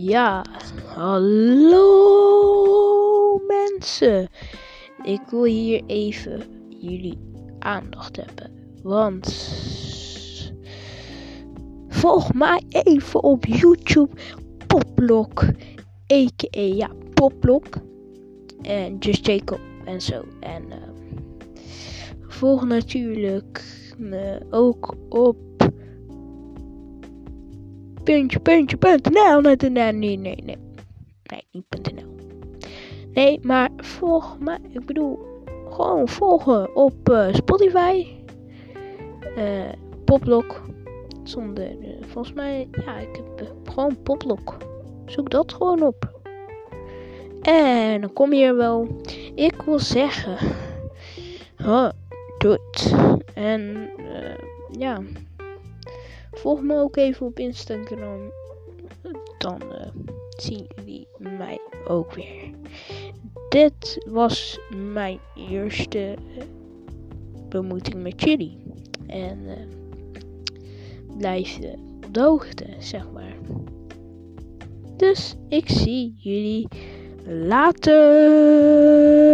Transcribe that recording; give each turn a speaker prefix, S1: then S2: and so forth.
S1: Ja, hallo mensen. Ik wil hier even jullie aandacht hebben. Want volg mij even op YouTube Poplok. A.k.a. ja, Poplok. En Just Jacob en zo. En uh, volg natuurlijk me ook op puntje, puntje, puntje, nl, nee, nee, nee, nee, nee, niet .nl. Nee, maar volg mij, ik bedoel, gewoon volgen op uh, Spotify, uh, Poplok, zonder, uh, volgens mij, ja, ik heb gewoon Poplok. Zoek dat gewoon op. En dan kom je er wel. Ik wil zeggen, huh, het. En ja. Volg me ook even op Instagram. Dan uh, zien jullie mij ook weer. Dit was mijn eerste uh, bemoeting met jullie. En uh, blijf de hoogte, zeg maar. Dus ik zie jullie later.